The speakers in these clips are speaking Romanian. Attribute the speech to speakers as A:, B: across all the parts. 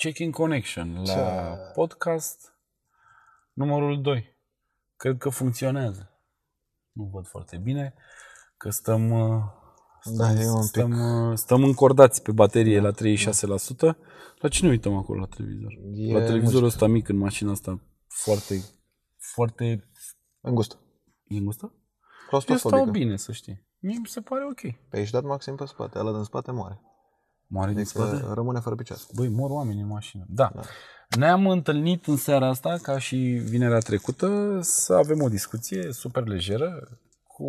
A: Checking Connection la
B: Ce?
A: podcast numărul 2. Cred că funcționează. Nu văd foarte bine că stăm, uh,
B: Da, e un pic.
A: stăm, uh, stăm încordați pe baterie la 36%. La cine uităm acolo la televizor?
B: E
A: la televizorul
B: muzică.
A: ăsta mic în mașina asta foarte, foarte
B: Îngustă.
A: e îngustă? Eu
B: Claustrofobică.
A: stau bine, să știi. Mie mi se pare ok.
B: Pe ești dat maxim pe spate. Ăla din spate moare.
A: Moare din spate?
B: Adică rămâne fără picioare.
A: Băi, mor oameni în mașină. Da.
B: Da.
A: Ne-am întâlnit în seara asta, ca și vinerea trecută, să avem o discuție super lejeră cu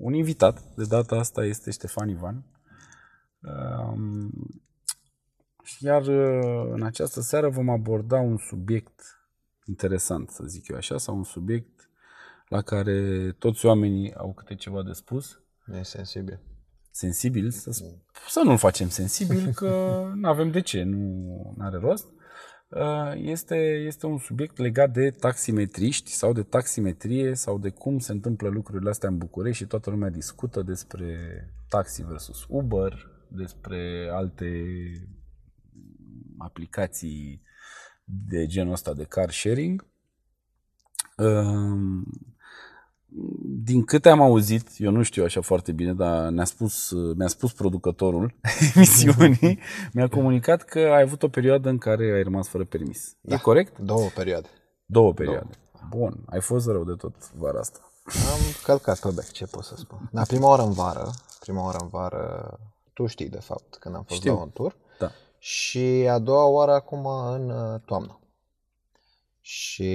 A: un invitat. De data asta este Ștefan Ivan. Um, Iar uh, în această seară vom aborda un subiect interesant, să zic eu așa, sau un subiect la care toți oamenii au câte ceva de spus
B: E sensibil.
A: Sensibil, să, sp- să nu-l facem sensibil, că nu avem de ce, nu are rost. Uh, Este, este un subiect legat de taximetriști sau de taximetrie sau de cum se întâmplă lucrurile astea în București și toată lumea discută despre taxi versus Uber, despre alte aplicații de genul ăsta de car sharing. Um, din câte am auzit, eu nu știu așa foarte bine, dar ne-a spus, mi-a spus producătorul emisiunii, mi-a comunicat că ai avut o perioadă în care ai rămas fără permis. Da. E corect?
B: Două perioade.
A: Două perioade. Bun, ai fost rău de tot vara asta.
B: Am călcat pe bec, ce pot să spun. La prima oară în vară, prima oară în vară, tu știi de fapt, când am fost
A: Știu.
B: la un tur.
A: Da.
B: Și a doua oară acum în uh, toamnă. Și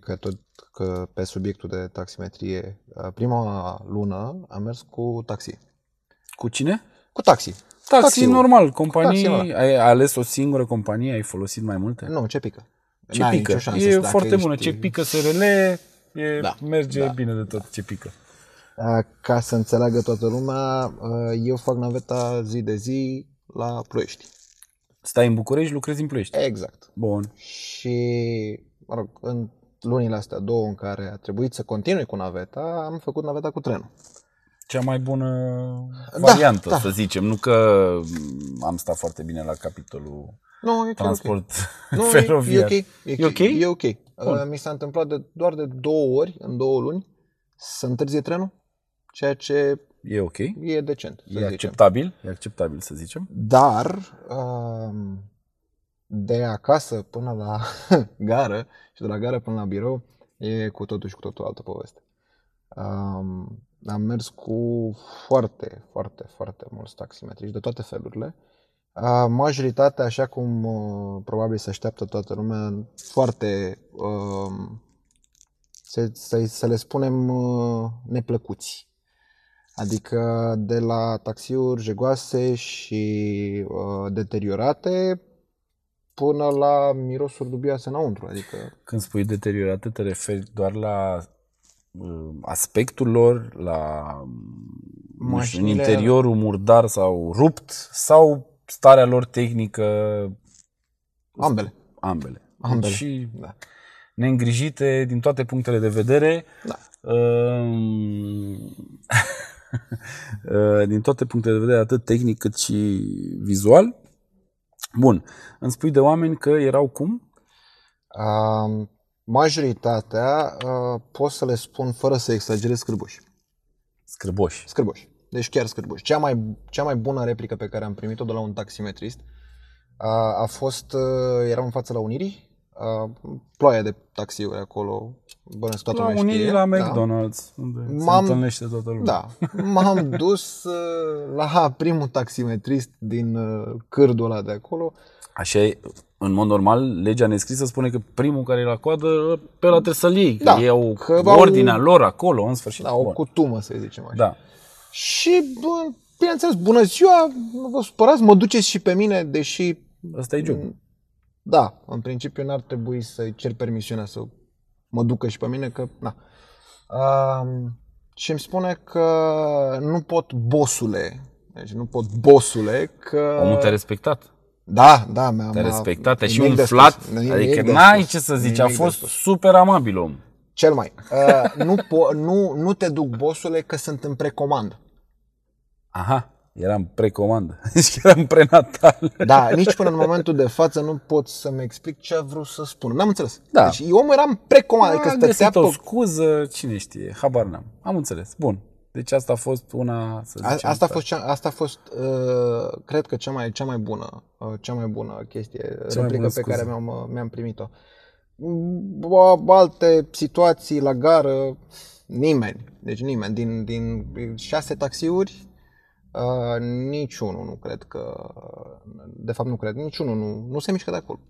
B: că tot că pe subiectul de taximetrie, uh, prima lună am mers cu taxi.
A: Cu cine?
B: Cu taxi.
A: Taxi
B: Taxiul.
A: normal, companii,
B: Taxiul
A: ai ales o singură companie, ai folosit mai multe?
B: Nu, ce pică.
A: Ce
B: N-ai
A: pică?
B: nicio șansă
A: E
B: dacă
A: foarte bună.
B: ești-
A: Ce pică SRL, e,
B: Da,
A: merge
B: da.
A: bine de tot ce pică.
B: Uh, Ca să înțeleagă toată lumea, uh, eu fac naveta zi de zi la Ploiești.
A: Stai în București, lucrezi în Ploiești.
B: Exact.
A: Bun.
B: Și, mă rog, în lunile astea două în care a trebuit să continui cu naveta, am făcut naveta cu trenul.
A: Cea mai bună
B: Da,
A: variantă,
B: da.
A: să zicem. Nu că mm, am stat foarte bine la capitolul
B: Nu, e
A: transport
B: ok. Nu,
A: feroviar.
B: E, e, ok. E,
A: E ok?
B: E ok.
A: Bun.
B: Uh, mi s-a întâmplat de, doar de două ori, în două luni, să întârzie trenul, ceea ce
A: E ok.
B: e decent, să
A: E
B: zicem.
A: acceptabil. E acceptabil, să zicem.
B: Dar um, de acasă până la gară și de la gară până la birou e cu totul și cu totul altă poveste. Um, am mers cu foarte, foarte, foarte mulți taximetriști de toate felurile. Uh, majoritatea, așa cum uh, probabil se așteaptă toată lumea, foarte, um, să, să, să le spunem, uh, neplăcuți. Adică de la taxiuri jegoase și uh, deteriorate până la mirosuri dubioase înăuntru. Adică
A: Când spui deteriorate, te referi doar la uh, aspectul lor, la nu știu, în
B: Mașinile-
A: interiorul murdar sau rupt sau starea lor tehnică,
B: ambele.
A: ambele.
B: Ambele.
A: Și
B: Da.
A: neîngrijite din toate punctele de vedere.
B: Da.
A: Um, uh, din toate punctele de vedere, atât tehnic cât și vizual. Bun. Îmi spui de oameni că erau cum?
B: Uh, majoritatea uh, pot să le spun fără să exagerez scârboși.
A: Scârboși.
B: Scârboși. Deci chiar scârboși. Cea mai, cea mai bună replică pe care am primit-o de la un taximetrist a, a fost, uh, eram în fața la Unirii, uh, ploaia de taxiuri acolo, bănesc toată
A: La
B: lumea
A: unii
B: știe.
A: la
B: da.
A: McDonald's, unde se
B: M-am-
A: întâlnește toată lumea.
B: Da, m-am dus uh, la primul taximetrist din uh, cârdul ăla de acolo.
A: Așa e, în mod normal, legea nescrisă spune că primul care e la coadă, pe ăla trebuie să-l iei.
B: Da,
A: că e o
B: că au-
A: ordinea lor acolo, în sfârșit.
B: Da, o
A: Bun.
B: cutumă, să zicem așa.
A: da.
B: Și, bă, bineînțeles, bună ziua, nu vă supărați, mă duceți și pe mine, deși,
A: Ăsta e job.
B: Da, în principiu n-ar trebui să-i cer permisiunea să mă ducă și pe mine, că, na. Um, și îmi spune că nu pot bosule, deci nu pot bosule, că...
A: Omul te-a respectat.
B: Da, da, mi-a...
A: Te-a
B: m-a-
A: respectat, te-a și
B: nimic de
A: umflat.
B: spus, nimic
A: Adică
B: de
A: n-ai
B: spus,
A: ce să zici, a
B: nimic de
A: fost
B: spus.
A: super amabil om.
B: Cel mai. Uh, nu, po- nu, nu te duc, bosule, că sunt în precomandă.
A: Aha. Eram precomandă. Deci eram prenatal.
B: Da, nici până în momentul de față nu pot să-mi explic ce a vrut să spun. N-am înțeles.
A: Da.
B: Deci eu omul eram precomandă, adică
A: A
B: stătea
A: găsit
B: pe...
A: o scuză, cine știe, habar n-am. Am înțeles. Bun. Deci asta a fost una, să
B: A,
A: zicem,
B: asta a fost, cea, asta a fost uh, cred că cea mai, cea mai bună, uh, cea mai bună chestie,
A: mai
B: replică
A: bună
B: pe care
A: scuză.
B: mi-am, uh, mi-am primit-o. Mm, Alte situații la gară, nimeni, deci nimeni, din, din șase taxiuri, uh, niciunul nu cred că, de fapt nu cred, niciunul nu, nu se mișcă de acolo.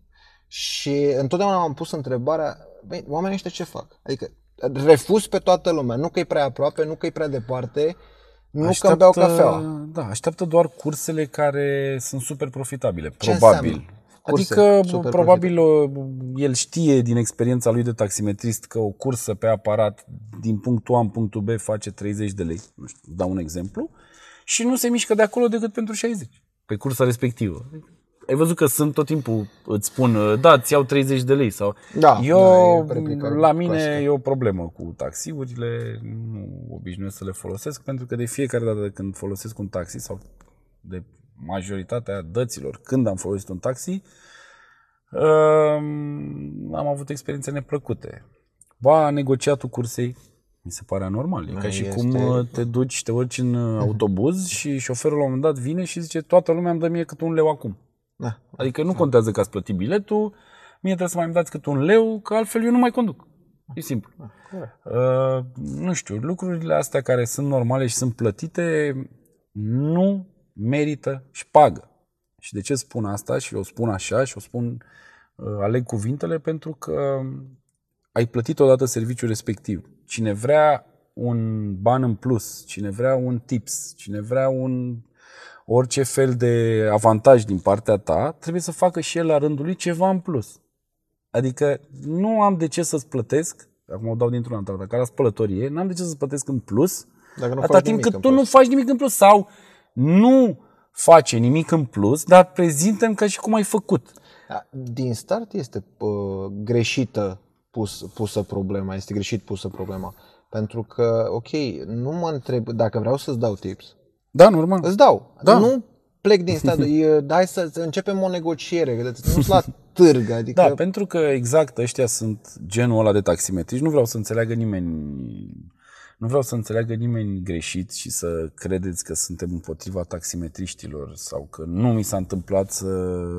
B: Și întotdeauna m-am pus întrebarea, băi, oamenii ăștia ce fac? Adică refuz pe toată lumea, nu că e prea aproape, nu că e prea departe, nu că îmi beau cafeaua.
A: Da, așteaptă doar cursele care sunt super profitabile,
B: Ce
A: probabil.
B: înseamnă? Curse
A: Adică,
B: super
A: probabil, o- el știe din experiența lui de taximetrist că o cursă pe aparat din punctul A în punctul B face 30 de lei, nu știu, dau un exemplu, și nu se mișcă de acolo decât pentru 60, pe cursa respectivă. Ai văzut că sunt tot timpul, îți spun, da, îți iau 30 de lei sau...
B: Da,
A: Eu,
B: da, e replica
A: la mine
B: clasică.
A: e o problemă cu taxiurile, nu obișnuiesc să le folosesc, pentru că de fiecare dată când folosesc un taxi sau de majoritatea dăților când am folosit un taxi, um, am avut experiențe neplăcute. Ba, negociatul cursei mi se pare anormal. E ca și
B: Este-
A: cum uh, te duci, te urci în uh, autobuz și șoferul la un moment dat vine și zice toată lumea îmi dă mie cât un leu acum.
B: Da.
A: Adică nu contează că ați plătit biletul, mie trebuie să mai îmi dați cât un leu, că altfel eu nu mai conduc. E simplu. Uh, nu știu, lucrurile astea care sunt normale și sunt plătite nu merită șpagă. Și de ce spun asta și o spun așa și o spun, uh, aleg cuvintele pentru că ai plătit odată serviciul respectiv. Cine vrea un ban în plus, cine vrea un tips, cine vrea un orice fel de avantaj din partea ta, trebuie să facă și el la rândul lui ceva în plus. Adică nu am de ce să-ți plătesc, acum o dau dintr-una în alta, ca la spălătorie, n-am de ce să-ți plătesc în plus,
B: Dacă nu
A: atâta
B: faci
A: timp
B: nimic
A: cât
B: în
A: tu
B: plus.
A: nu faci nimic în plus sau nu face nimic în plus, dar prezentăm ca și cum ai făcut.
B: Da, Din start este uh, greșită pus, pusă problema, este greșit pusă problema. Pentru că, ok, nu mă întreb, dacă vreau să-ți dau tips,
A: Da, normal.
B: îți dau.
A: Da.
B: Nu plec din start, e, hai să, să începem o negociere, că nu la târg, adică...
A: Da, pentru că exact ăștia sunt genul ăla de taximetriști. Nu vreau să înțeleagă nimeni nu vreau să înțeleagă nimeni greșit și să credeți că suntem împotriva taximetriștilor sau că nu mi s-a întâmplat să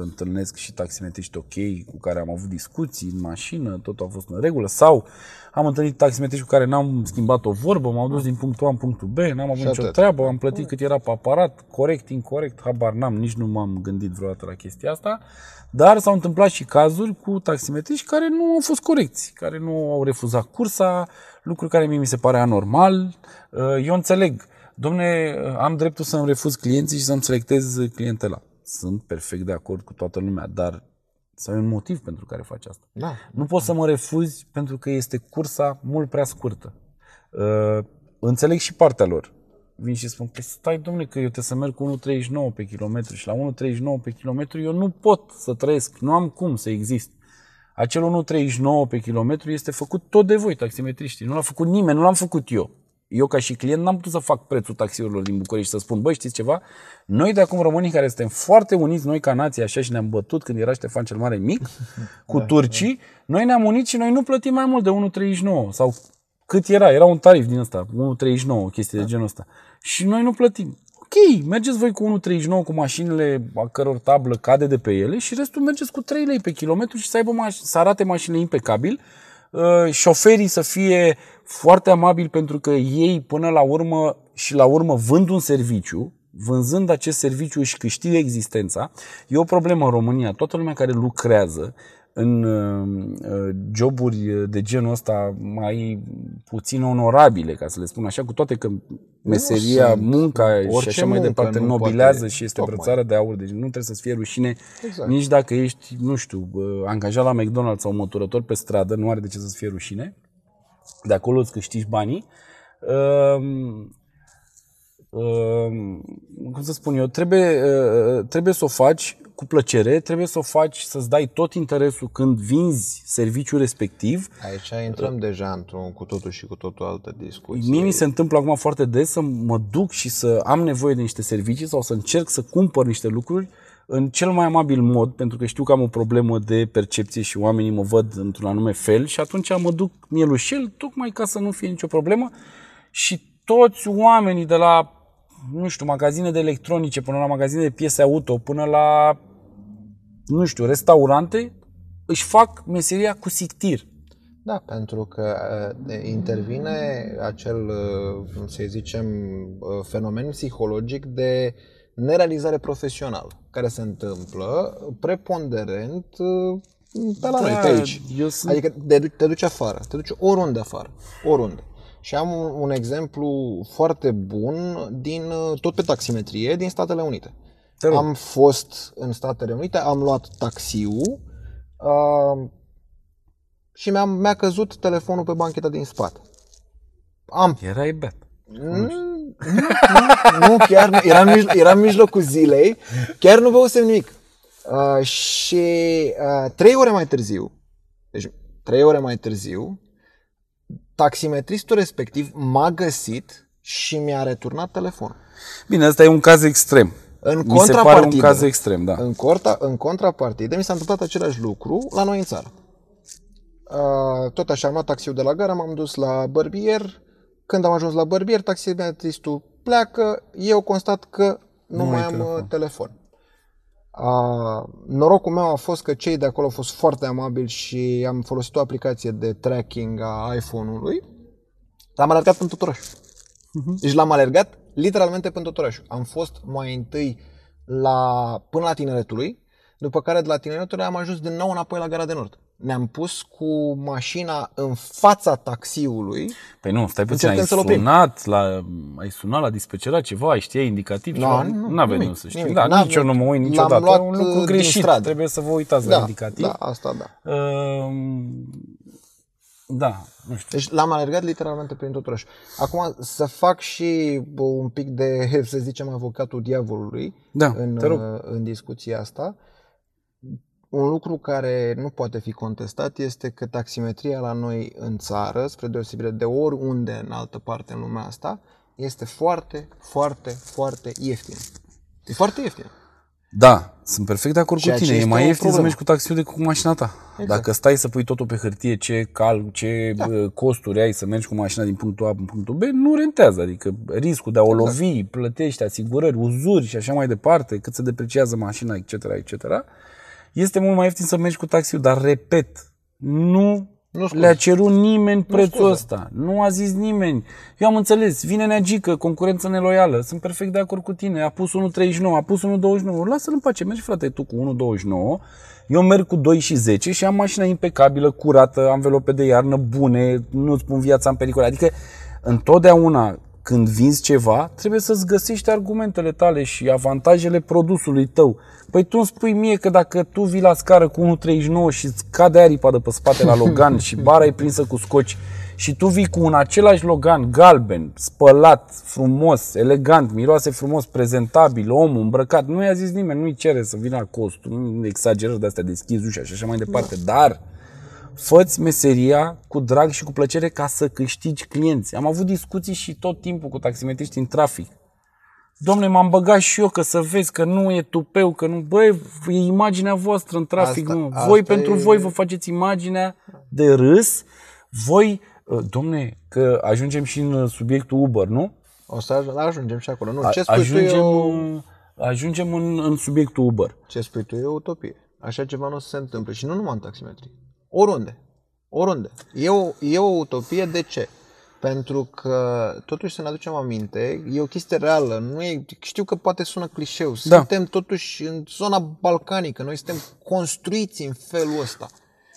A: întâlnesc și taximetriști ok cu care am avut discuții în mașină, totul a fost în regulă sau am întâlnit taximetriști cu care n-am schimbat o vorbă, m-au dus din punctul A în punctul B, n-am avut
B: Și
A: nicio
B: atât.
A: treabă, am plătit cât era pe aparat, corect, incorrect, habar n-am, nici nu m-am gândit vreodată la chestia asta, dar s-au întâmplat și cazuri cu taximetriști care nu au fost corecți, care nu au refuzat cursa, lucruri care mie mi se pare anormal. Uh, Eu înțeleg, domne, am dreptul să-mi refuz clienții și să-mi selectez clientela. Sunt perfect de acord cu toată lumea, dar să ai un motiv pentru care faci asta.
B: Da.
A: Nu poți să mă refuzi pentru că este cursa mult prea scurtă. Uh, înțeleg și partea lor. Vin și spun, păi stai domnule că eu trebuie să merg cu 1,39 pe kilometru și la 1,39 pe kilometru eu nu pot să trăiesc, nu am cum să exist. Acel 1,39 pe kilometru este făcut tot de voi, taximetriștii. Nu l-a făcut nimeni, nu l-am făcut eu. Eu ca și client n-am putut să fac prețul taxiurilor din București și să spun, băi, știți ceva? Noi de acum românii care suntem foarte uniți, noi ca nație, așa și ne-am bătut când era Ștefan cel Mare mic, cu turcii, noi ne-am unit și noi nu plătim mai mult de 1,39 sau cât era, era un tarif din ăsta, 1,39, o chestie de genul ăsta. Și noi nu plătim. Ok, mergeți voi cu 1,39 cu mașinile a căror tablă cade de pe ele și restul mergeți cu 3 lei pe kilometru și să, aibă maș- să arate mașinile impecabil, uh, șoferii să fie foarte amabili pentru că ei până la urmă și la urmă vând un serviciu, vânzând acest serviciu își câștigă existența. E o problemă în România. Toată lumea care lucrează în uh, uh, joburi de genul ăsta mai puțin onorabile, ca să le spun așa, cu toate că meseria,
B: sunt.
A: munca și
B: Orice
A: așa mai
B: muncă
A: departe
B: nu
A: nobilează
B: poate-
A: și este
B: tocmai.
A: brățară de aur, deci nu trebuie să-ți fie rușine
B: Exact.
A: nici dacă ești, nu știu, uh, angajat la McDonald's sau măturător pe stradă, nu are de ce să-ți fie rușine. De acolo îți câștigi banii. Um, um, cum să spun eu, trebuie, uh, trebuie să o faci cu plăcere, trebuie să o faci, să-ți dai tot interesul când vinzi serviciul respectiv.
B: Aici intrăm deja într-un cu totul și cu totul altă discuție.
A: Mie mi se întâmplă acum foarte des să mă duc și să am nevoie de niște servicii sau să încerc să cumpăr niște lucruri în cel mai amabil mod, pentru că știu că am o problemă de percepție și oamenii mă văd într-un anume fel și atunci mă duc mielușel tocmai ca să nu fie nicio problemă și toți oamenii de la, nu știu, magazine de electronice până la magazine de piese auto, până la, nu știu, restaurante, își fac meseria cu sictir.
B: Da, pentru că uh, intervine acel, uh, să zicem, uh, fenomen psihologic de nerealizare profesională, care se întâmplă preponderent uh, pe la
A: Da,
B: noi, pe aici.
A: eu sunt-
B: Adică te, du- te duci afară, te duci oriunde afară, oriunde. Și am un, un exemplu foarte bun din uh, tot pe taximetrie din Statele Unite.
A: Te rog.
B: Am fost în Statele Unite, am luat taxiul uh, și mi-a, mi-a căzut telefonul pe bancheta din spate. Am
A: Erai beat.
B: nu, nu, nu, nu, chiar nu. Era în, mijlo- era în mijlocul zilei, chiar nu băusem nimic. Uh, și uh, trei ore mai târziu, deci trei ore mai târziu, taximetristul respectiv m-a găsit și mi-a returnat telefonul.
A: Bine, asta e un caz extrem.
B: În
A: Mi se pare un
B: contrapartidă,
A: caz extrem, da.
B: în, corta, în contrapartidă, mi s-a întâmplat același lucru la noi în țară. Uh, tot așa, am luat taxiul de la gara, m-am dus la bărbier. Când am ajuns la bărbier, taximetristul pleacă, eu constat că nu,
A: Nu
B: mai
A: ai
B: am
A: telefon.
B: telefon. Telefon. Uh, norocul meu a fost că cei de acolo au fost foarte amabili și am folosit o aplicație de tracking a iPhone-ului. L-am alergat în tot orașul. Deci l-am alergat literalmente pentru tot orașul. Am fost mai întâi la, până la Tineretului, după care de la Tineretului am ajuns din nou înapoi la Gara de Nord. Ne-am pus cu mașina în fața taxiului.
A: Păi nu, stai puțin, ai
B: Încercăm să-l oprim.
A: sunat, la, ai sunat la dispecerat ceva, ai știai indicativ
B: Nu,
A: ceva?
B: nu,
A: Nu avea
B: nimic,
A: nimeni să știi.
B: nimic.
A: Da,
B: N-am-
A: nici eu nu mă uit
B: l-am
A: niciodată.
B: luat,
A: e un lucru
B: uh, din
A: greșit,
B: stradă.
A: trebuie să vă uitați la
B: Da,
A: indicativ.
B: da, asta da.
A: Ehm, Da, nu știu.
B: Deci l-am alergat literalmente prin tot orașul. Acum să fac și bă, un pic de, să zicem, avocatul diavolului
A: Da,
B: în,
A: te rog.
B: uh, în discuția asta. Un lucru care nu poate fi contestat este că taximetria la noi în țară, spre deosebire de oriunde în altă parte în lumea asta, este foarte, foarte, foarte ieftină. E foarte ieftină.
A: Da, sunt perfect de acord
B: Ceea
A: cu
B: ce
A: tine. E
B: este
A: mai
B: o
A: ieftin să
B: problemă.
A: mergi cu taxiul decât cu mașina ta.
B: Exact.
A: Dacă stai să pui totul pe hârtie, ce cal, ce da. costuri ai să mergi cu mașina din punctul A în punctul B, nu rentează. Adică riscul de a o
B: Exact.
A: lovi, plătești asigurări, uzuri și așa mai departe, cât se depreciază mașina, etc., etc., este mult mai ieftin să mergi cu taxiul. Dar, repet, nu
B: Nu scuz.
A: le-a cerut nimeni prețul
B: scuză.
A: ăsta. Nu a zis nimeni. Eu am înțeles, vine neagică, concurență neloială. Sunt perfect de acord cu tine. A pus 1,39, a pus 1,29. Lasă-l în pace, mergi frate tu cu 1,29. Eu merg cu 2 și 10 și am mașina impecabilă, curată, anvelope de iarnă bune, nu-ți pun viața în pericol. Adică întotdeauna când vinzi ceva, trebuie să-ți găsești argumentele tale și avantajele produsului tău. Păi tu îmi spui mie că dacă tu vii la scară cu 1,39 și îți cade aripa de pe spate la Logan și bara e prinsă cu scoci și tu vii cu un același Logan galben, spălat, frumos, elegant, miroase frumos, prezentabil, omul îmbrăcat, nu i-a zis nimeni, nu-i cere să vină la costum, nu exagerări de astea, deschizi ușa și așa mai departe, dar făți meseria cu drag și cu plăcere ca să câștigi clienți. Am avut discuții și tot timpul cu taximetriști în trafic. Domne, m-am băgat și eu că să vezi că nu e tupeu, că nu... Băi, e imaginea voastră în trafic,
B: Asta-
A: nu.
B: asta
A: Voi, pentru
B: e-
A: voi, vă faceți imaginea de râs. Voi, uh, domne, că ajungem și în uh, subiectul Uber, nu?
B: O să aj- ajungem și acolo. Nu,
A: A-
B: ce spui
A: ajungem,
B: tu e o,
A: uh, ajungem în, în subiectul Uber.
B: ce spui tu e o utopie. Așa ceva nu o să se întâmple. Și nu numai în taximetrie. Oriunde. Oriunde. E o, e o utopie de ce? Pentru că, totuși să ne aducem aminte, e o chestie reală. Nu e, știu că poate sună clișeu.
A: Da.
B: Suntem totuși în zona balcanică. Noi suntem construiți în felul ăsta.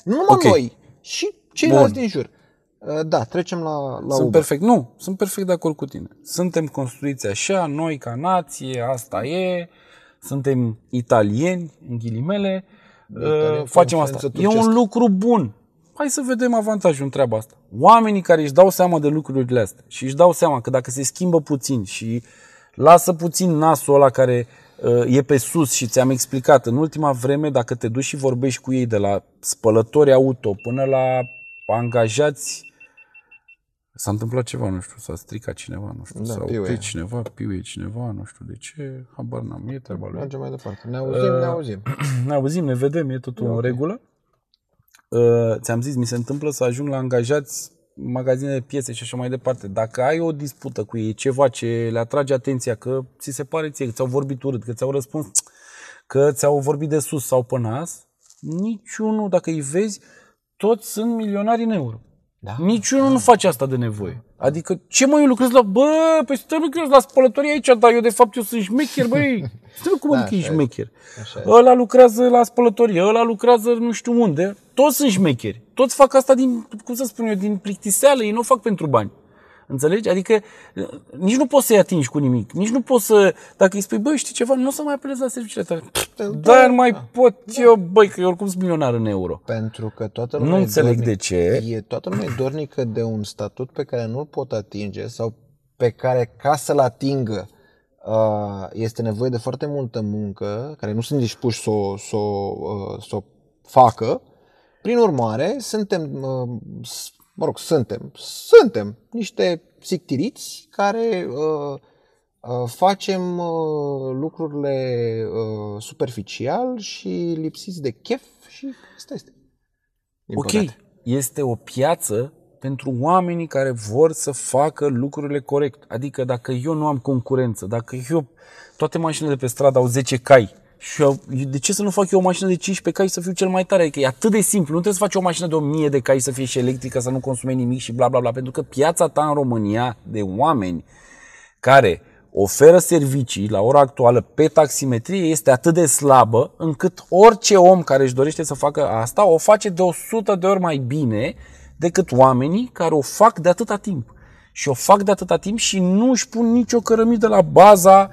B: Nu numai
A: Ok.
B: noi, și ceilalți
A: Bun.
B: din jur. Uh, Da, trecem la, la
A: Sunt
B: Uber.
A: perfect, nu, sunt perfect de acord cu tine. Suntem construiți așa, noi ca nație, asta e, suntem italieni, în ghilimele,
B: Italieni
A: uh,
B: cu
A: facem
B: influență
A: asta. E
B: turcească.
A: un lucru bun. Hai să vedem avantajul în treaba asta. Oamenii care își dau seama de lucrurile astea și își dau seama că dacă se schimbă puțin și lasă puțin nasul ăla care uh, e pe sus și ți-am explicat, în ultima vreme, dacă te duci și vorbești cu ei de la spălători auto până la angajați, s-a întâmplat ceva, nu știu, s-a stricat cineva, nu știu,
B: Da,
A: s-a
B: piuie.
A: oprit cineva, piuie cineva, nu știu de ce, habar n-am, e treaba lui.
B: Mergem mai departe. Ne auzim, ne auzim.
A: ne auzim, ne vedem, e totul în regulă. Uh, ți-am zis, mi se întâmplă să ajung la angajați magazine de piese și așa mai departe. Dacă ai o dispută cu ei, ceva ce le atrage atenția, că ți se pare ție, că ți-au vorbit urât, că ți-au răspuns, că ți-au vorbit de sus sau pe nas, niciunul, dacă îi vezi, toți sunt milionari în euro.
B: Da.
A: Niciunul nu face asta de nevoie. Adică, ce mă, eu lucrez la... Bă, păi stai lucrez la spălătorie aici, dar eu de fapt eu sunt șmecher, băi. Stai cum
B: Da,
A: adică ești
B: așa e.
A: șmecher?
B: Așa e.
A: Ăla lucrează la spălătorie, ăla lucrează nu știu unde. Toți sunt șmecheri. Toți fac asta din, cum să spun eu, din plictiseală. Ei nu o fac pentru bani. Înțelegi? Adică nici nu poți să-i atingi cu nimic. Nici nu poți să, dacă îi spui, băi, știi ceva, nu o să mai apelezi la serviciile tale. Dar nu mai pot eu, băi, că eu oricum sunt milionar în euro.
B: Pentru că toată
A: Nu
B: lumea e
A: înțeleg
B: dornic-
A: de ce.
B: E toată lumea e dornică de un statut pe care nu-l pot atinge sau pe care ca să-l atingă uh, este nevoie de foarte multă muncă, care nu sunt dispuși să o, să o, uh, să o facă. Prin urmare, suntem, uh, s- mă rog, suntem, suntem niște sictiriți care uh, uh, facem uh, lucrurile uh, superficial și lipsiți de chef și asta este. Din
A: Ok,
B: păcate.
A: este o piață pentru oamenii care vor să facă lucrurile corect. Adică dacă eu nu am concurență, dacă eu, toate mașinile de pe stradă au 10 cai, și eu, de ce să nu fac eu o mașină de 15 cai să fiu cel mai tare? Adică e atât de simplu. Nu trebuie să faci o mașină de 1000 de cai să fie și electrică, să nu consume nimic și bla bla bla. Pentru că piața ta în România de oameni care oferă servicii la ora actuală pe taximetrie este atât de slabă încât orice om care își dorește să facă asta o face de 100 de ori mai bine decât oamenii care o fac de atâta timp. Și o fac de atâta timp și nu își pun nicio cărămidă la baza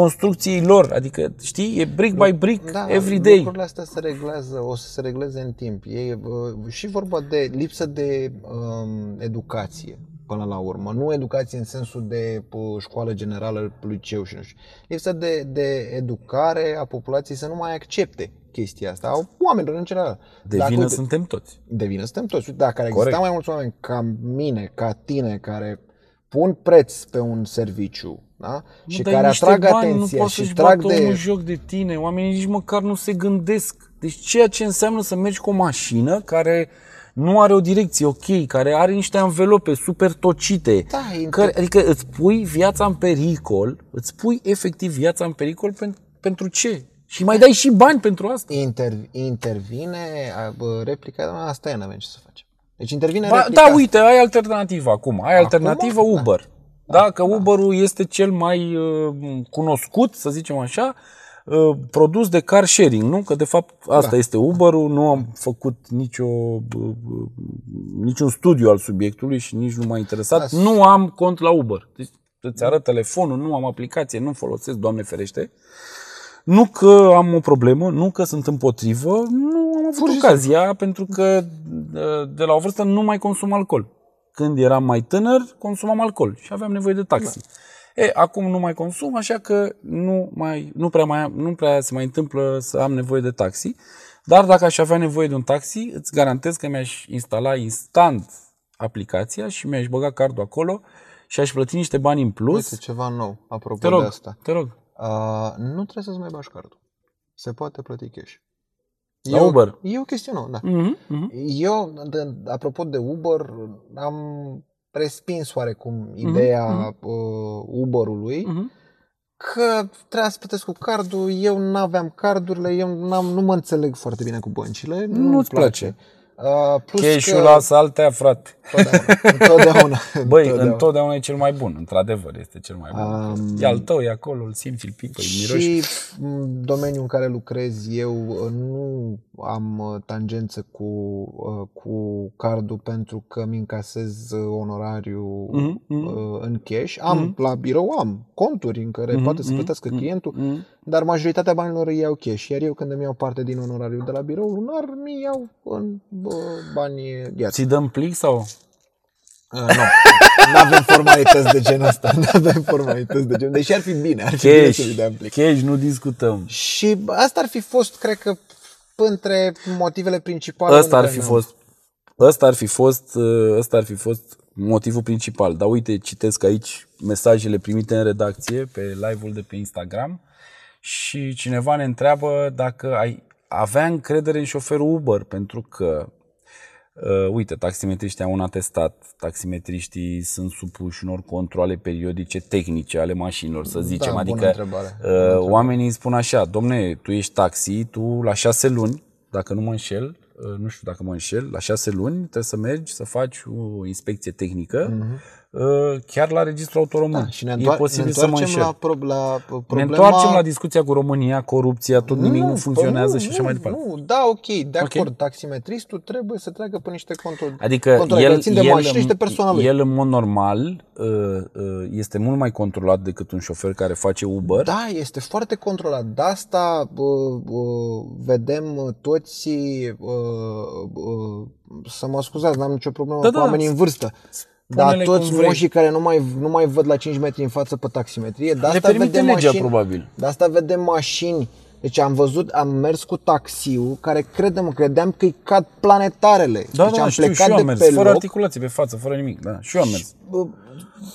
A: construcției lor. Adică, știi, e brick by brick
B: Da,
A: every day.
B: lucrurile astea se reglează, o să se regleze în timp. E uh, și vorba de lipsă de um, educație până la urmă. Nu educație în sensul de uh, școală generală, liceu și nu știu. Lipsă de, de educare a populației să nu mai accepte chestia asta, a oamenilor în general.
A: De
B: Dacă,
A: vină
B: uite,
A: suntem toți.
B: de vină suntem toți. Dacă ar exista
A: Corect.
B: mai mulți oameni ca mine, ca tine, care pun preț pe un serviciu, da? și
A: Dai
B: care
A: niște
B: atrag
A: bani,
B: atenția
A: nu poți
B: și
A: să-și
B: trag
A: bată
B: de...
A: omul joc de tine. Oamenii nici măcar nu se gândesc. Deci ceea ce înseamnă să mergi cu o mașină care nu are o direcție ok, care are niște anvelope super tocite,
B: Da, e
A: care, adică îți pui viața în pericol, îți pui efectiv viața în pericol pen, pentru ce? Și mai dai și bani pentru asta.
B: Inter, intervine a, bă, replica, "A, asta e, n-avem ce să facem. Deci intervine
A: Ba,
B: replica
A: da, uite, ai alternativă acum. Ai alternativă
B: Da.
A: Uber. Da, că Uber-ul este cel mai uh, cunoscut, să zicem așa, uh, produs de car sharing, nu? Că de fapt asta
B: Da.
A: este Uber-ul, nu am făcut nicio, uh, uh, niciun studiu al subiectului și nici nu m-a interesat.
B: Da.
A: Nu am cont la Uber. Deci îți arăt telefonul, nu am aplicație, nu folosesc, Doamne ferește. Nu că am o problemă, nu că sunt împotrivă, nu am avut ocazia pentru că uh, de la o vârstă nu mai consum alcool. Când eram mai tânăr, consumam alcool și aveam nevoie de taxi. E, acum nu mai consum, așa că nu, mai, nu, prea mai, nu prea se mai întâmplă să am nevoie de taxi. Dar dacă aș avea nevoie de un taxi, îți garantez că mi-aș instala instant aplicația și mi-aș băga cardul acolo și aș plăti niște bani în plus.
B: Uite, ceva nou, apropo
A: te rog,
B: de asta.
A: te rog.
B: Uh, nu trebuie să-ți mai bagi cardul. Se poate plăti cash.
A: La
B: E o-
A: Uber?
B: E o chestie nouă, da.
A: Mhm, mhm.
B: Eu, de, apropo de Uber, am respins oarecum ideea uh, Uber-ului
A: Mhm.
B: că trebuia să plătesc cu cardul, eu n-aveam cardurile, eu n-am, nu mă înțeleg foarte bine cu băncile. Nu-mi
A: Nu-ți place.
B: Uh, plus
A: Cash-ul
B: că
A: la saltea, frate.
B: întotdeauna, întotdeauna,
A: Băi,
B: întotdeauna.
A: întotdeauna e cel mai bun, într-adevăr, este cel mai bun.
B: Um,
A: E al tău, e acolo, îl simți, îl pipă, îl miroși.
B: Și m, domeniul în care lucrez eu uh, nu am uh, tangență cu, uh, cu cardul pentru că mi încasez uh, onorariu
A: Mhm, mhm.
B: uh, în cash. Am la birou am conturi în care poate să
A: mhm,
B: plătească
A: mhm,
B: clientul,
A: mhm.
B: Dar majoritatea banilor îi iau cash. Iar eu când îmi iau parte din onorariu de la birou lunar, mi iau în uh, bani gheață.
A: Ți dăm plic sau?
B: Uh, nu. Nu avem formalități de genul ăsta. Nu avem formalități de genul Deși ar fi bine. Ar fi bine să le dăm plic.
A: cash, nu discutăm.
B: Și asta ar fi fost, cred că, între motivele principale.
A: Ăsta ar
B: unde
A: fi
B: ne-am-
A: fost Ăsta ar fi fost, uh, ăsta ar fi fost motivul principal. Dar uite, citesc aici mesajele primite în redacție pe live-ul de pe Instagram și cineva ne întreabă dacă ai avea încredere în șoferul Uber, pentru că Uh, uite, taximetriștii au un atestat, taximetriștii sunt supuși unor controle periodice tehnice ale mașinilor, să zicem.
B: bună
A: adică
B: întrebare.
A: uh, oamenii îmi spun așa, domne, tu ești taxi, tu la șase luni, dacă nu mă înșel, uh, nu știu dacă mă înșel, la șase luni trebuie să mergi să faci o inspecție tehnică, uh, chiar la registrul autoromân.
B: Mhm. Da, și ne,
A: e
B: întoar-
A: posibil
B: ne
A: să mă
B: întoarcem
A: înșel.
B: la, pro- la
A: Ne
B: problema...
A: întoarcem la discuția cu România, corupția, tot nimic nu,
B: păi
A: funcționează
B: nu,
A: și așa
B: nu,
A: mai departe.
B: Nu, da, ok, de
A: Ok.
B: acord, taximetristul trebuie să treacă pe niște controle.
A: Adică
B: controle
A: el,
B: care țin de
A: el,
B: mașină și de persoana lui.
A: el în mod normal uh, uh, este mult mai controlat decât un șofer care face Uber.
B: Da, este foarte controlat. De asta uh, uh, vedem toți, uh, uh, să mă scuzați, n-am nicio problemă
A: Da,
B: cu
A: da,
B: oamenii în vârstă. Dar
A: spune-le
B: toți
A: cum vrei.
B: moșii care nu mai, nu mai văd la 5 metri în față pe taximetrie, de
A: Le
B: asta
A: permite
B: vedem
A: legea,
B: mașini,
A: probabil.
B: De asta vedem mașini. Deci am văzut, am mers cu taxiul, care credem, credeam că îi cad planetarele.
A: Da,
B: deci
A: da,
B: am
A: știu, și
B: plecat
A: eu
B: de
A: am mers,
B: pe
A: fără
B: loc.
A: articulație pe față, fără nimic, da, și eu am mers.
B: Bă,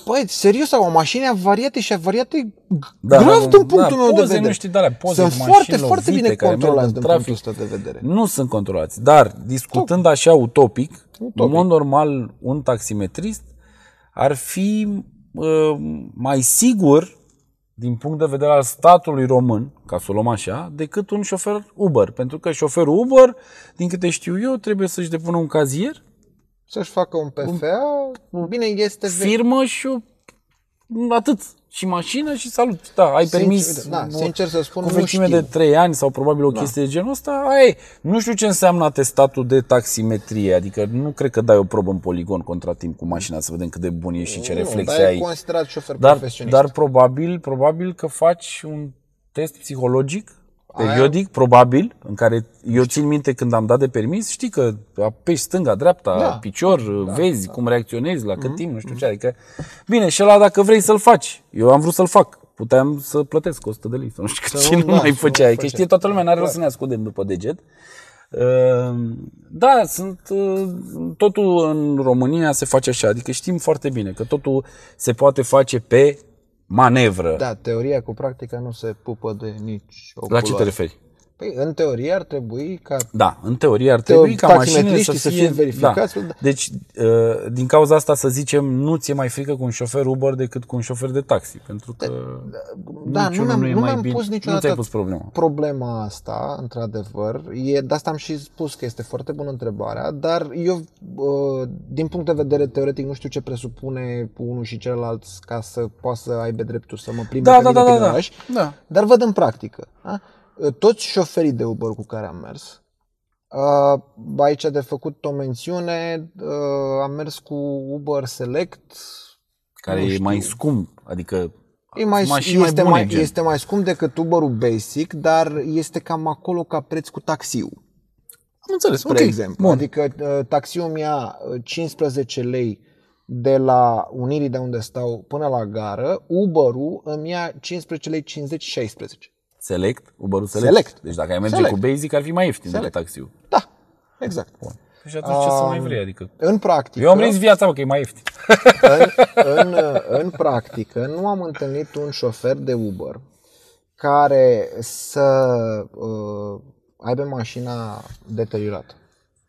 B: Băi, serios, au mașini avariate și avariate
A: Da,
B: grav
A: da,
B: din punctul
A: da,
B: meu de
A: poze,
B: vedere.
A: nu știi de alea, poze
B: Sunt
A: cu
B: foarte,
A: mașini
B: foarte bine
A: lovite care merg
B: controlați
A: în
B: din
A: trafic.
B: punctul ăsta de vedere.
A: Nu sunt controlați, dar discutând așa utopic, în mod normal, un taximetrist ar fi uh, mai sigur din punct de vedere al statului român, ca să o luăm așa, decât un șofer Uber. Pentru că șoferul Uber, din câte știu eu, trebuie să-și depună un cazier,
B: Să-și facă un PFA, bine, este vechi.
A: firmă și o... atât. Și mașină și salut. Da, ai
B: Sincer,
A: permis
B: da,
A: o-
B: sincer să spun,
A: cu
B: nu
A: vechime
B: știu.
A: de 3 ani sau probabil o chestie de genul ăsta, aia e. Nu știu ce înseamnă atestatul de taximetrie, adică nu cred că dai o probă în poligon contra timp cu mașina să vedem cât de bun ești și ce
B: Nu,
A: reflexe
B: dar e
A: ai.
B: considerat șofer
A: Dar,
B: profesionist.
A: dar probabil, probabil că faci un test psihologic
B: Aia-
A: periodic, probabil, în care eu țin minte când am dat de permis, știi că apeși stânga, dreapta,
B: Da.
A: picior, vezi cum reacționezi, la cât timp, nu știu ce, adică... Bine, și ăla dacă vrei să-l faci. Eu am vrut să-l fac. Puteam să plătesc 100 de lei sau nu știu cât
B: Să
A: și
B: nu-
A: nu
B: da,
A: mai
B: să nu
A: făceai. Că
B: făceai.
A: știe toată lumea, n-are rost să ne ascundem după deget. Uh, Da, sunt uh, totul în România se face așa, adică știm foarte bine că totul se poate face pe manevră.
B: Da, teoria cu practica nu se pupă de nici o
A: La ce te
B: culoare.
A: referi?
B: Păi, în teorie ar trebui ca
A: Da, în teorie ar trebui ca mașinile să
B: taximetriștii să
A: fie,
B: fie verificați,
A: Da.
B: da.
A: Deci, uh, din cauza asta, să zicem, nu ți-e mai frică cu un șofer Uber decât cu un șofer de taxi, pentru că
B: Da, nu
A: niciunul
B: mi-am,
A: nu e
B: nu
A: mai
B: mi-am
A: bine.
B: pus
A: Nu
B: niciodată
A: ți-ai pus problema.
B: problema asta, într-adevăr. E, de asta am și spus că este foarte bună întrebarea, dar eu, uh, din punct de vedere teoretic, nu știu ce presupune unul și celălalt ca să poată să aibă dreptul să mă plimbe
A: Da,
B: pe
A: da,
B: mine
A: da,
B: prin
A: da, da.
B: oraș,
A: Da.
B: dar văd în practică. Da? Toți șoferii de Uber cu care am mers, uh, aici de făcut o mențiune, uh, am mers cu Uber Select,
A: Care
B: Nu
A: e
B: știu.
A: mai scump, adică
B: E mai,
A: mașini
B: este,
A: mai bune,
B: mai,
A: gen.
B: este mai scump decât Uber-ul Basic, dar este cam acolo ca preț cu taxiul,
A: Am înțeles,
B: spre
A: ok.
B: exemplu.
A: Bun.
B: Adică uh, taxiul mi ia uh, 15 lei de la Unirii de unde stau până la gară, Uber-ul îmi ia 15 lei 50-16.
A: Select, Uber-ul Select.
B: Select.
A: Deci dacă ai merge
B: Select.
A: cu Basic, ar fi mai ieftin
B: Select.
A: decât taxiul.
B: Da, exact.
A: Și atunci ce să mai vrei, adică...
B: În practică,
A: Eu am trăit viața, mă, că e mai ieftin.
B: în, în, în practică, nu am întâlnit un șofer de Uber care să uh, aibă mașina deteriorată.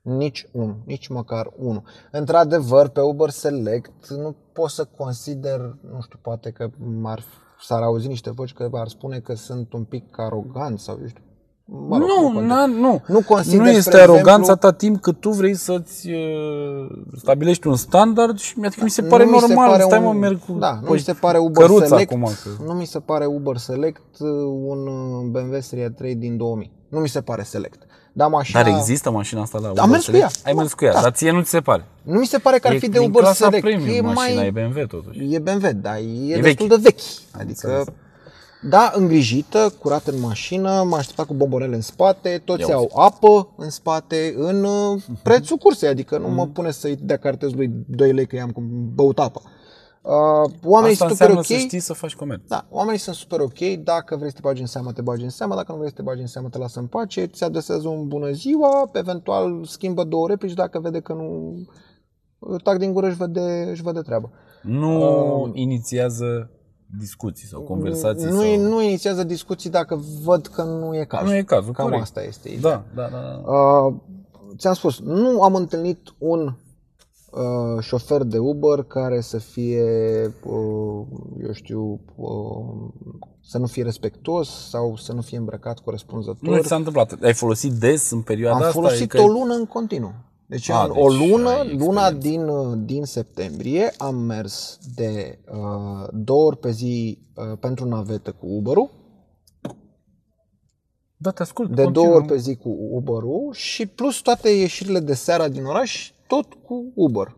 B: Nici unul, nici măcar unul. Într-adevăr, pe Uber Select nu pot să consider, nu știu, poate că ar, s-ar auzi niște voci că ar spune că sunt un pic arogant sau eu știu. Mă rog,
A: nu,
B: contează.
A: na, nu.
B: Nu consider,
A: nu este
B: spre
A: aroganță
B: exemplu-
A: atâta timp cât tu vrei să-ți uh, stabilești un standard și adică mi se pare
B: Nu mi se
A: normal.
B: pare
A: Stai
B: un-
A: mă, merg cu
B: Da, nu
A: cu
B: mi se pare Uber
A: căruța
B: Select.
A: acum. Că...
B: Nu mi se pare Uber Select uh, un uh, BMW Serie 3 din 2000. Nu mi se pare Select. Da, mașina...
A: Dar există mașina asta la Uber
B: mers cu
A: Select?
B: ea.
A: Ai mers cu ea,
B: Da.
A: dar ție nu ți se pare.
B: Nu mi se pare că ar
A: E
B: fi de
A: din
B: Uber
A: clasa
B: Select.
A: premium
B: e
A: mașina,
B: mai...
A: e BMW totuși.
B: E BMW, dar e,
A: E
B: destul
A: vechi.
B: de vechi. Adică,
A: înțeles.
B: da, îngrijită, curată în mașină, m-a așteptat cu bombonele în spate, toți
A: Ia
B: au apă în spate, în uh, prețul cursei, adică nu mă pune să-i dea cartez lui 2 lei că i-am cum băut apă. Uh, oamenii
A: Asta
B: sunt super
A: înseamnă
B: ok.
A: să știi să faci comerț.
B: Da, oamenii sunt super ok, dacă vrei să te bagi în seamă, te bagi în seamă, dacă nu vrei să te bagi în seamă, te lasă în pace, ți adresează un bună ziua, eventual schimbă două replici dacă vede că nu tac din gură își vede, își vede treabă.
A: Nu inițiază discuții sau conversații.
B: Nu,
A: sau...
B: nu inițiază discuții dacă văd că nu e cazul.
A: nu e cazul.
B: Cam
A: corect.
B: asta este ideea.
A: Da, da, da. da.
B: Uh, ți-am spus, nu am întâlnit un uh, șofer de Uber care să fie, uh, eu știu, uh, să nu fie respectuos sau să nu fie îmbrăcat
A: Nu
B: corespunzător.
A: ți s-a întâmplat. Ai folosit des în perioada
B: am
A: asta?
B: folosit
A: Adică-
B: o lună în continuu. Deci,
A: A,
B: în
A: deci
B: o lună,
A: ai
B: luna
A: experiență.
B: din, uh, din septembrie, am mers de uh, două ori pe zi uh, pentru navetă cu Uber-ul,
A: Da, te ascult.
B: de
A: continuă.
B: două ori pe zi cu Uber-ul și plus toate ieșirile de seara din oraș, tot cu Uber.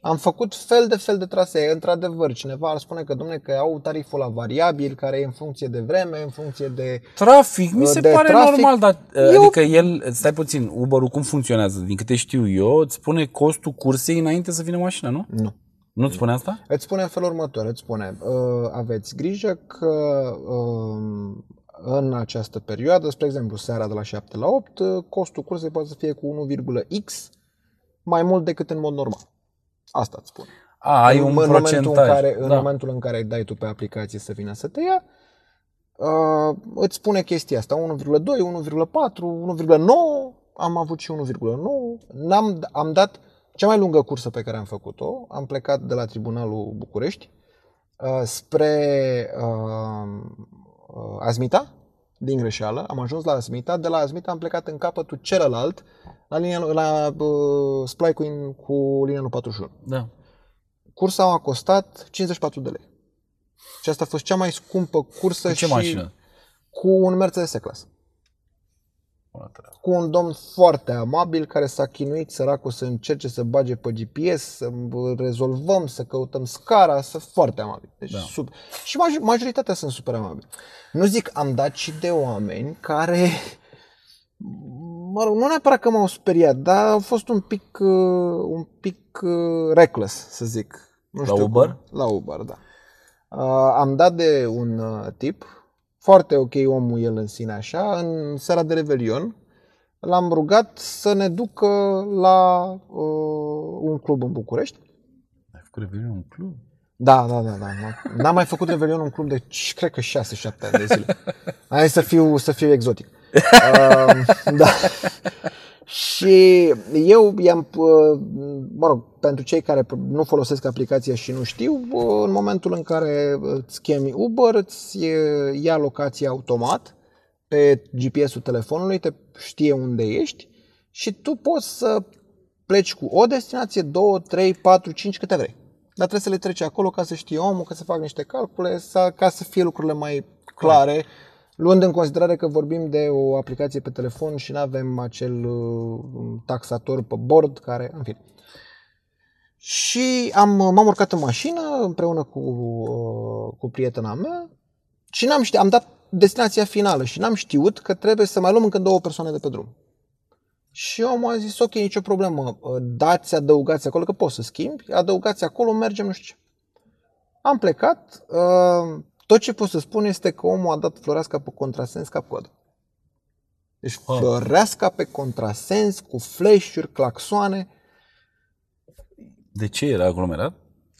B: Am făcut fel de fel de trasee. Într-adevăr, cineva ar spune că, domne, că au tariful la variabil, care e în funcție de vreme, în funcție de...
A: Trafic, mi se
B: de
A: pare
B: trafic.
A: normal, dar
B: Eu-
A: adică el, stai puțin, Uber-ul cum funcționează? Din câte știu eu, îți spune costul cursei înainte să vină mașina, nu?
B: Nu.
A: Nu-ți spune asta?
B: Îți spune în felul următor, îți spune, uh, aveți grijă că uh, în această perioadă, spre exemplu, seara de la 7 la 8, uh, costul cursei poate să fie cu 1,x mai mult decât în mod normal. Asta îți spune.
A: A, ai
B: în,
A: un
B: în momentul
A: procentaj.
B: în care, în
A: da.
B: momentul în care îi dai tu pe aplicație să vină să te ia, uh, îți spune chestia asta, 1,2, 1,4, 1,9, am avut și 1,9, N-am, am dat cea mai lungă cursă pe care am făcut-o, am plecat de la Tribunalul București uh, spre uh, uh, Azmita, din greșeală, am ajuns la Azmita, de la Azmita am plecat în capătul celălalt, la, linia, la uh, Splai cu, cu linia lui 41
A: da.
B: cursa a costat 54 de lei. Și asta a fost cea mai scumpă cursă
A: Cu ce
B: și
A: mașină?
B: cu un Mercedes S-Class.
A: Bună treabă.
B: Cu un domn foarte amabil care s-a chinuit săracul să încerce să bage pe GPS, să rezolvăm, să căutăm scara, să foarte amabil. Deci
A: Da.
B: sub... Și maj- majoritatea sunt super amabili. Nu zic, am dat și de oameni care, mă rog, nu neapărat că m-au speriat, dar au fost un pic, uh, un pic uh, reckless, să zic. Nu
A: La
B: știu
A: Uber?
B: Cum. La Uber, da. Uh, am dat de un uh, tip, foarte ok omul el în sine așa, în seara de Revelion, l-am rugat să ne ducă la uh, un club în București.
A: Ai făcut revelion în un club?
B: Da, da, da, da. N-am mai făcut Revelion în club de, cred că 6-7 ani de zile. Hai să fiu, să fiu exotic. Uh, da. Și eu i-am, uh, mă rog, pentru cei care nu folosesc aplicația și nu știu, uh, în momentul în care îți chemi Uber, îți uh, ia locația automat pe GPS-ul telefonului, te știe unde ești și tu poți să pleci cu o destinație, două, trei, patru, cinci, câte vrei. Dar trebuie să le treci acolo ca să știe omul, ca să fac niște calcule, să, ca să fie lucrurile mai clare, luând în considerare că vorbim de o aplicație pe telefon și nu avem acel uh, taxator pe bord care, în fine. Și am, m-am urcat în mașină împreună cu, uh, cu prietena mea și n-am știut, am dat destinația finală și n-am știut că trebuie să mai luăm încă două persoane de pe drum. Și omul a zis, ok, nicio problemă, dați, adăugați acolo, că poți să schimbi, adăugați acolo, mergem, nu știu ce. Am plecat, uh, tot ce pot să spun este că omul a dat floreasca pe contrasens cap codă. Deci
A: Ah.
B: floreasca pe contrasens, cu flash-uri, claxoane.
A: De ce era aglomerat?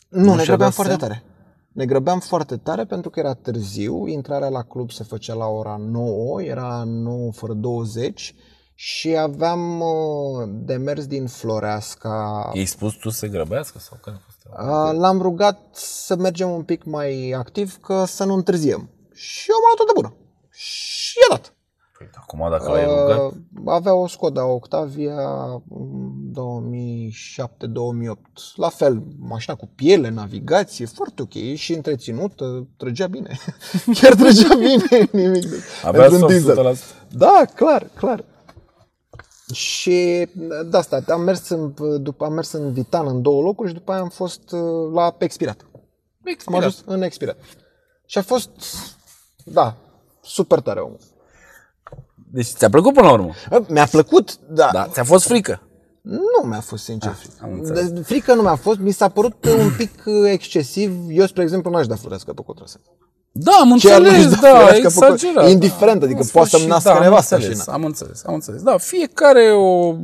B: Nu,
A: Nu
B: ne
A: și-a
B: grăbeam
A: dat
B: foarte
A: seama?
B: tare. Ne grăbeam foarte tare pentru că era târziu, intrarea la club se făcea la ora 9, era 9 fără 20 și aveam uh, de mers din Floreasca.
A: I-ai spus tu să se grăbească sau care a fost?
B: Uh, L-am rugat să mergem un pic mai activ, că să nu întârziem. Și eu m-am luat tot de bună. Și i-a dat.
A: Păi, acum dacă l-ai rugat,
B: Uh, avea o Skoda Octavia mm, 2007-2008. La fel, mașina cu piele, navigație, foarte ok și întreținută, trăgea bine. Chiar trăgea bine, nimic. De,
A: avea
B: pentru un
A: soft
B: diesel.
A: 100%.
B: Da, clar, clar. Și de asta, am mers în, după, am mers în Vitan în două locuri și după aia am fost uh, la expirat. Am
A: Expirat.
B: ajuns în expirat. Și a fost, da, super tare omul.
A: Deci ți-a plăcut până la urmă.
B: Mi-a plăcut, da.
A: Da, ți-a fost frică.
B: Nu mi-a fost sincer
A: Ah,
B: frică.
A: am înțeles.
B: De- Frică nu mi-a fost, mi s-a părut un pic uh, excesiv. Eu, spre exemplu, n-aș da florească pe contrasă.
A: Da, am
B: Ce ar
A: înțeles,
B: nu-și
A: da,
B: florească pe
A: exagerat.
B: col- indiferent, adică
A: Am
B: poate
A: spus
B: să-mi
A: și-
B: nască
A: da, am
B: nevastă
A: înțeles,
B: și
A: Am înțeles, am înțeles. Da, fiecare o...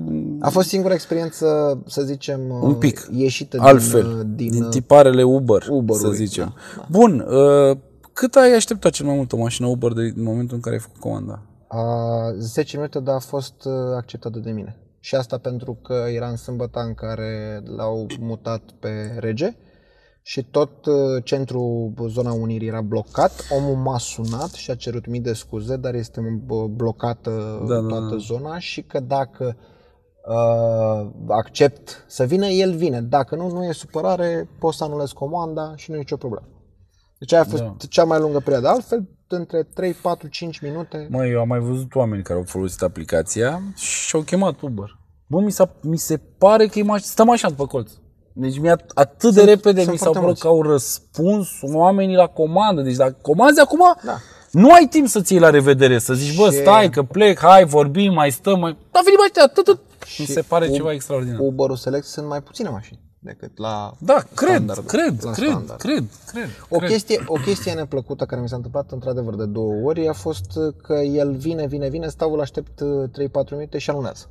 B: A fost singura experiență, să zicem, uh,
A: Un pic.
B: ieșită
A: altfel,
B: din, uh,
A: din,
B: din,
A: din tiparele Uber,
B: Uber-ului,
A: să zicem.
B: da,
A: Bun, uh, cât ai așteptat cel mai mult o mașină Uber de, în momentul în care ai făcut comanda?
B: a 10 minute, dar a fost uh, acceptată de mine. Și asta pentru că era în sâmbătă în care l-au mutat pe rege și tot uh, centrul, zona Unirii era blocat. Omul m-a sunat și a cerut mii de scuze, dar este bă, blocată
A: Da, da,
B: toată
A: da.
B: zona și că dacă uh, accept să vină, el vine. Dacă nu, nu e supărare, pot să anulez comanda și nu e nicio problemă. Deci aia a fost
A: Da.
B: cea mai lungă perioadă. Altfel, între 3, 4, 5 minute.
A: Mă, eu am mai văzut oameni care au folosit aplicația și au chemat Uber. Bă, mi, s-a, mi se pare că e maș- stăm așa pe colț. Deci mi-a atât de
B: Sunt-
A: repede
B: sunt
A: mi s-au
B: foarte
A: părut
B: mulți.
A: că au răspuns oamenii la comandă. Deci dacă comanzi acum,
B: Da.
A: nu ai timp să-ți iei la revedere, să zici, bă,
B: Și-
A: stai că plec, hai, vorbim, mai stăm, mai... Da, veni ăștia, atât, atât. Mi se pare
B: U-
A: ceva extraordinar.
B: Uber-ul Select sunt mai puține mașini decât la
A: Da, cred,
B: standard,
A: cred,
B: la
A: cred,
B: standard.
A: cred, cred,
B: O
A: cred.
B: chestie, o chestie neplăcută care mi s-a întâmplat într-adevăr de două ori a fost că el vine, vine, vine, stau, îl aștept uh, 3-4 minute și anulează.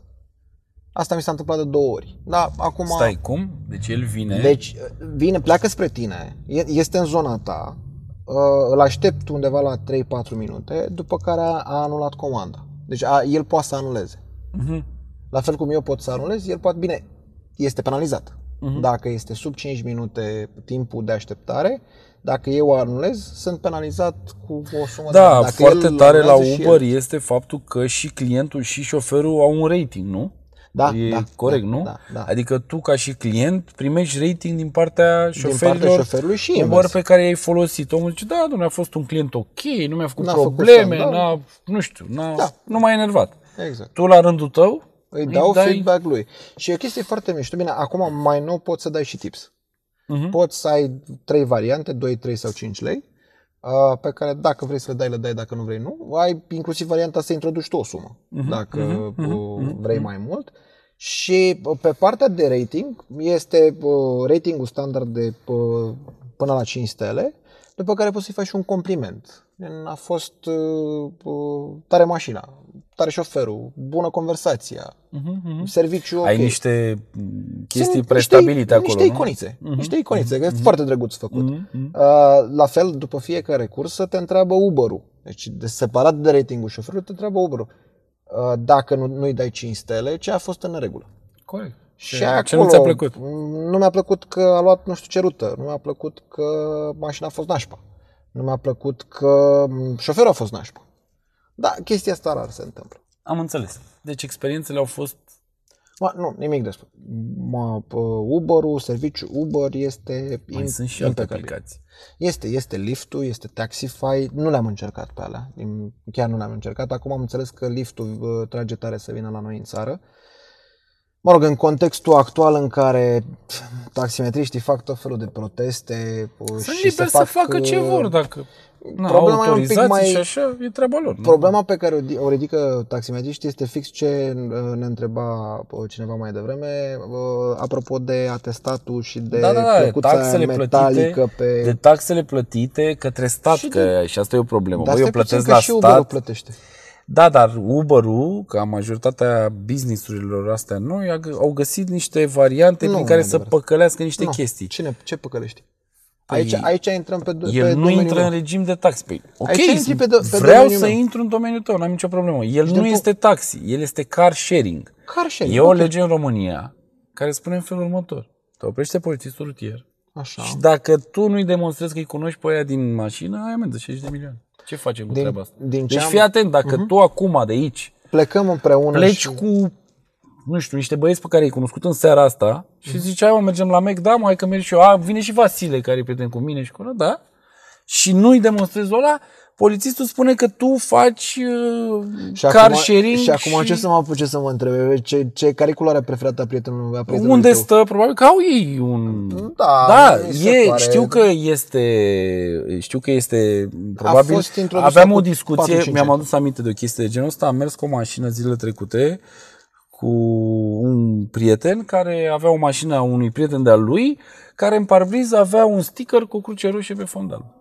B: Asta mi s-a întâmplat de două ori. Da, acum...
A: Stai, cum? Deci el vine...
B: Deci vine, pleacă spre tine, e- este în zona ta, uh, îl aștept undeva la 3-4 minute, după care a, a anulat comanda. Deci a, el poate să anuleze.
A: Mhm.
B: La fel cum eu pot să anulez, el poate, bine, este penalizat.
A: Mhm.
B: Dacă este sub 5 minute timpul de așteptare, dacă eu anulez, sunt penalizat cu o sumă de
A: Da,
B: bani. Dacă
A: foarte
B: el
A: tare la
B: anulează și
A: Uber
B: el-
A: este faptul că și clientul și șoferul au un rating, nu?
B: Da,
A: e
B: da,
A: corect,
B: da,
A: nu?
B: Da, da.
A: Adică tu ca și client primești rating din partea
B: Din partea
A: șoferilor
B: șoferului și
A: Uber
B: invers.
A: pe care i-ai folosit. Omul zice, da, domnule, a fost un client ok, nu mi-a făcut
B: N-a făcut
A: probleme,
B: standard.
A: n-a, nu știu, n-a,
B: Da.
A: nu m-a enervat.
B: Exact.
A: Tu la rândul tău
B: Îi dau
A: dai-
B: feedback lui. Și e o chestie foarte mișto. Bine, acum mai nou poți să dai și tips.
A: Mhm.
B: Poți să ai trei variante, 2, 3 sau 5 lei, uh, pe care dacă vrei să le dai, le dai, dacă nu vrei, nu. Ai inclusiv varianta să introduci tu o sumă,
A: Mhm,
B: dacă uh, vrei mai mult. Și uh, pe partea de rating, este uh, ratingul standard de uh, până la 5 stele, după care poți să-i faci și un compliment. Gen, A fost uh, uh, tare mașina, tare șoferul, bună conversația,
A: Mhm, mhm.
B: serviciu ok.
A: ai niște mm, chestii
B: Sunt
A: prestabilite acolo,
B: niște
A: nu?
B: iconițe, niște iconițe, că e foarte drăguț făcut.
A: Mhm, mhm.
B: Uh, la fel, după fiecare cursă te întreabă Uber-ul. Deci, de separat de ratingul șoferului, te întreabă Uber-ul. Uh, dacă nu, nu-i dai 5 stele, ce a fost în neregulă.
A: Corect.
B: Și
A: Ce-
B: acolo,
A: ce nu ți-a plăcut?
B: Nu mi-a plăcut că a luat nu știu ce rută, nu mi-a plăcut că mașina a fost nașpa, nu mi-a plăcut că m, șoferul a fost nașpa. Da, chestia asta rar se întâmplă.
A: Am înțeles. Deci experiențele au fost
B: Ma, nu, nimic despre. Ma, p- Uber-ul, serviciul Uber este
A: mai
B: im-
A: sunt și alte
B: impecabil.
A: aplicații.
B: Este, este Lyft-ul, este Taxify, nu le-am încercat pe alea, din- chiar nu le-am încercat. Acum am înțeles că Lyft-ul uh, trage tare să vină la noi în țară. Mă rog, în contextul actual în care pf, taximetriștii fac tot felul de proteste uh,
A: Sunt
B: și
A: liberi
B: se
A: să
B: fac,
A: facă ce
B: uh,
A: vor, dacă na,
B: problema e un pic
A: autorizații
B: mai-
A: și așa, e treaba lor. nu?
B: Problema pe care o di- o ridică taximetriștii este fix ce uh, ne întreba uh, cineva mai devreme, uh, apropo de atestatul și de
A: da, da, da, de
B: plăcuța
A: taxele
B: metalică
A: plătite,
B: pe...
A: de taxele plătite către stat,
B: Și
A: că
B: de-
A: și asta e o problemă.
B: Dar
A: Bă, eu
B: stai puțin
A: plătesc
B: că
A: la
B: și Uber-ul
A: stat,
B: plătește.
A: Da, dar Uber-ul, ca majoritatea businessurilor astea noi, a gă- au găsit niște variante
B: Nu,
A: prin care
B: nu e
A: să
B: adevărat.
A: păcălească niște
B: Nu.
A: chestii.
B: Cine, ce păcălești?
A: Păi,
B: Aici, aici intrăm pe, do- pe
A: El nu
B: domeniul
A: intră
B: meu.
A: în regim de taxi. Păi, ok,
B: Aici intri pe do- pe
A: vreau
B: domeniul
A: să
B: meu.
A: intru în domeniul tău, n-am nicio problemă. El
B: Și
A: nu
B: din
A: este taxi, el este car sharing.
B: Car sharing,
A: E o
B: ok.
A: lege în România care spune în felul următor. Te oprește polițistul rutier
B: Așa.
A: și dacă tu nu-i demonstrezi că îi cunoști pe aia din mașină, ai amendă 60 de milioane. Ce facem cu
B: Din-
A: treaba asta?
B: din ce
A: deci
B: am-
A: fii atent, dacă tu acum de aici
B: Plecăm împreună
A: pleci
B: și...
A: cu, nu știu, niște băieți pe care i-ai cunoscut în seara asta și zici, hai mă, mergem la Mac, da, mă, hai că merg și eu. A, vine și Vasile, care e prieten cu mine și cu ăla, da? Și nu-i demonstrezi ăla, polițistul spune că tu faci uh,
B: Și
A: car
B: acum,
A: sharing
B: și acum ce să mă apuce să mă întrebe? Ce, ce, care e culoarea preferată a prietenului, a prietenului
A: unde
B: tău?
A: stă, probabil că au ei un...
B: Da,
A: da
B: mi se
A: e,
B: pare-
A: știu că este, știu că este, probabil,
B: fost introdusă
A: aveam
B: cu
A: o discuție,
B: 4-5
A: mi-am
B: ani.
A: adus aminte de o chestie de genul ăsta, am mers cu o mașină zilele trecute cu un prieten care avea o mașină a unui prieten de-al lui, care în parbriz avea un sticker cu o cruce roșie pe fond alb.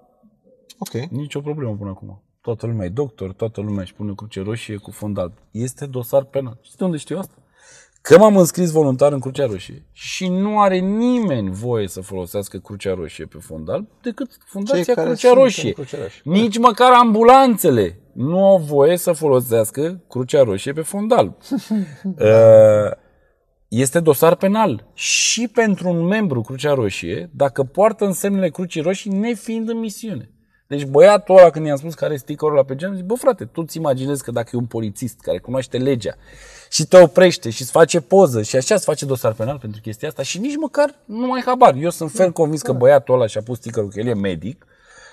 B: Ok.
A: Nici o problemă până acum. Toată lumea e doctor, toată lumea își pune cruce roșie cu fond alb. Este dosar penal. Știi de unde știu asta? Că m-am înscris voluntar în Crucea Roșie și nu are nimeni voie să folosească Crucea Roșie pe fond alb decât Fundația
B: Cei care
A: Crucea
B: sunt în
A: Roșie.
B: Crucea Roșie.
A: Nici măcar ambulanțele nu au voie să folosească Crucea Roșie pe fond alb. Uh, este dosar penal și pentru un membru Crucea Roșie dacă poartă însemnele Crucii Roșii nefiind în misiune. Deci băiatul ăla când i-am spus care e stickerul ăla pe geam, zic, bă frate, tu ți imaginezi că dacă e un polițist care cunoaște legea și te oprește și îți face poză și așa îți face dosar penal pentru chestia asta și nici măcar nu mai habar. Eu sunt fel convins că băiatul ăla și-a pus stickerul că el e medic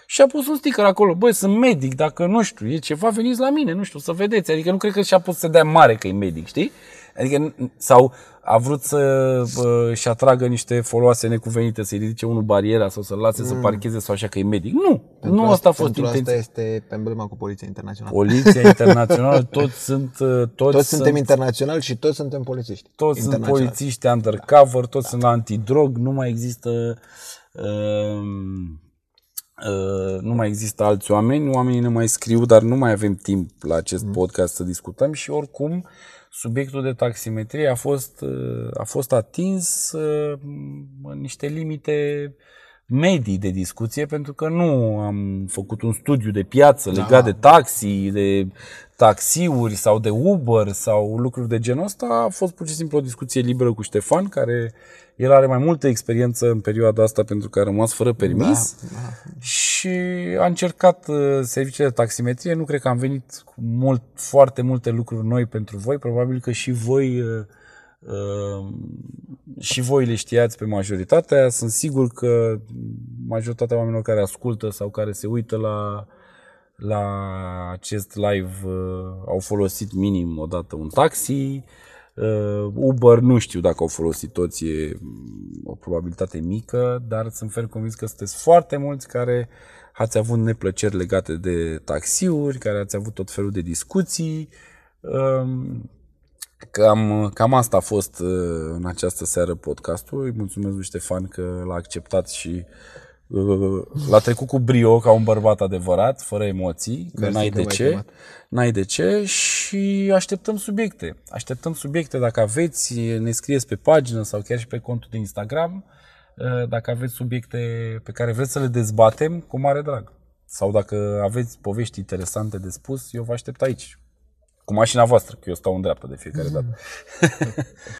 A: și a pus un sticker acolo, băi, sunt medic, dacă nu știu, e ceva, veniți la mine, nu știu, să vedeți. Adică nu cred că și-a pus să dea mare că e medic, știi? Adică, n- sau a vrut să bă, și atragă niște foloase necuvenite, să-i ridice unul bariera sau să-l lase să parcheze sau așa că e medic. Nu, nu asta a fost
B: pentru
A: intenția.
B: asta este emblema cu Poliția Internațională.
A: Poliția internațională, toți sunt, uh, toți,
B: Toți
A: sunt,
B: suntem internaționali și toți suntem polițiști.
A: toți sunt
B: internaționali.
A: polițiști undercover, toți sunt la antidrog, nu mai există um, uh, nu mai există alți oameni, oamenii ne mai scriu, dar nu mai avem timp la acest podcast să discutăm și oricum subiectul de taximetrie a fost, uh, a fost atins uh, în niște limite medii de discuție, pentru că nu am făcut un studiu de piață legat de taxi, de taxiuri sau de Uber sau lucruri de genul ăsta. A fost pur și simplu o discuție liberă cu Ștefan, care el are mai multă experiență în perioada asta pentru că a rămas fără permis și a încercat uh, serviciile de taximetrie. Nu cred că am venit cu mult, foarte multe lucruri noi pentru voi. Probabil că și voi uh, uh, și voi le știați pe majoritatea. Sunt sigur că majoritatea oamenilor care ascultă sau care se uită la la acest live uh, au folosit minim o dată un taxi. Uh, Uber nu știu dacă au folosit toți, e mm, o probabilitate mică, dar sunt fer convins că sunteți foarte mulți care ați avut neplăceri legate de taxiuri, care ați avut tot felul de discuții. Um, Cam, cam asta a fost uh, în această seară podcastul. Îi mulțumesc lui Ștefan că l-a acceptat și uh, l-a trecut cu brio ca un bărbat adevărat, fără emoții, că
B: Mersi
A: n-ai
B: că
A: de
B: m-ai
A: ce.
B: chemat.
A: N-ai de ce și așteptăm subiecte. Așteptăm subiecte dacă aveți, ne scrieți pe pagină sau chiar și pe contul de Instagram uh, dacă aveți subiecte pe care vreți să le dezbatem cu mare drag. Sau dacă aveți povești interesante de spus, eu vă aștept aici. Cu mașina voastră, că eu stau în dreapta de fiecare dată.